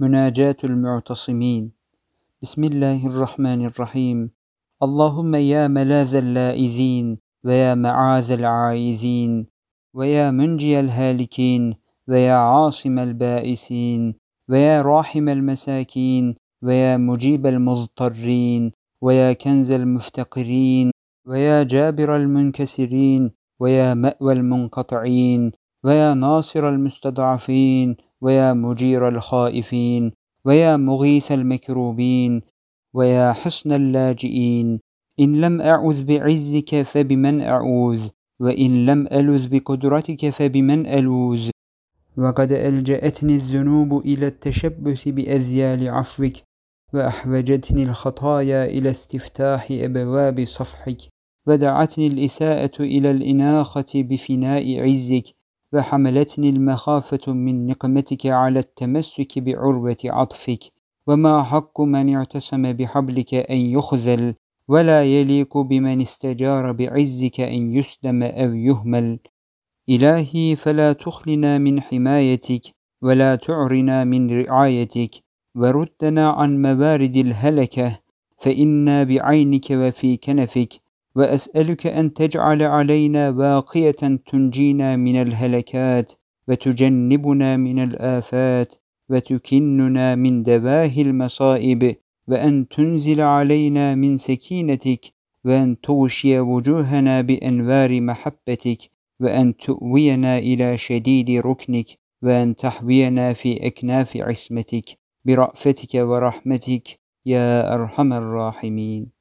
مناجاة المعتصمين. بسم الله الرحمن الرحيم. اللهم يا ملاذ اللائذين ويا معاذ العائزين ويا منجي الهالكين ويا عاصم البائسين ويا راحم المساكين ويا مجيب المضطرين ويا كنز المفتقرين ويا جابر المنكسرين ويا مأوى المنقطعين ويا ناصر المستضعفين ويا مجير الخائفين ويا مغيث المكروبين ويا حصن اللاجئين. إن لم أعوذ بعزك فبمن أعوذ وإن لم ألوذ بقدرتك فبمن ألوذ. وقد ألجأتني الذنوب إلى التشبث بأذيال عفوك وأحوجتني الخطايا إلى استفتاح أبواب صفحك. ودعتني الإساءة إلى الإناخة بفناء عزك. وحملتني المخافة من نقمتك على التمسك بعروة عطفك وما حق من اعتصم بحبلك أن يخذل ولا يليق بمن استجار بعزك أن يسلم أو يهمل. إلهي فلا تخلنا من حمايتك ولا تعرنا من رعايتك وردنا عن موارد الهلكة فإنا بعينك وفي كنفك. وأسألك أن تجعل علينا باقية تنجينا من الهلكات وتجنبنا من الآفات وتكننا من دباه المصائب وأن تنزل علينا من سكينتك وأن تغشي وجوهنا بأنوار محبتك وأن تؤوينا إلى شديد ركنك وأن تحوينا في أكناف عصمتك. برأفتك ورحمتك يا أرحم الراحمين.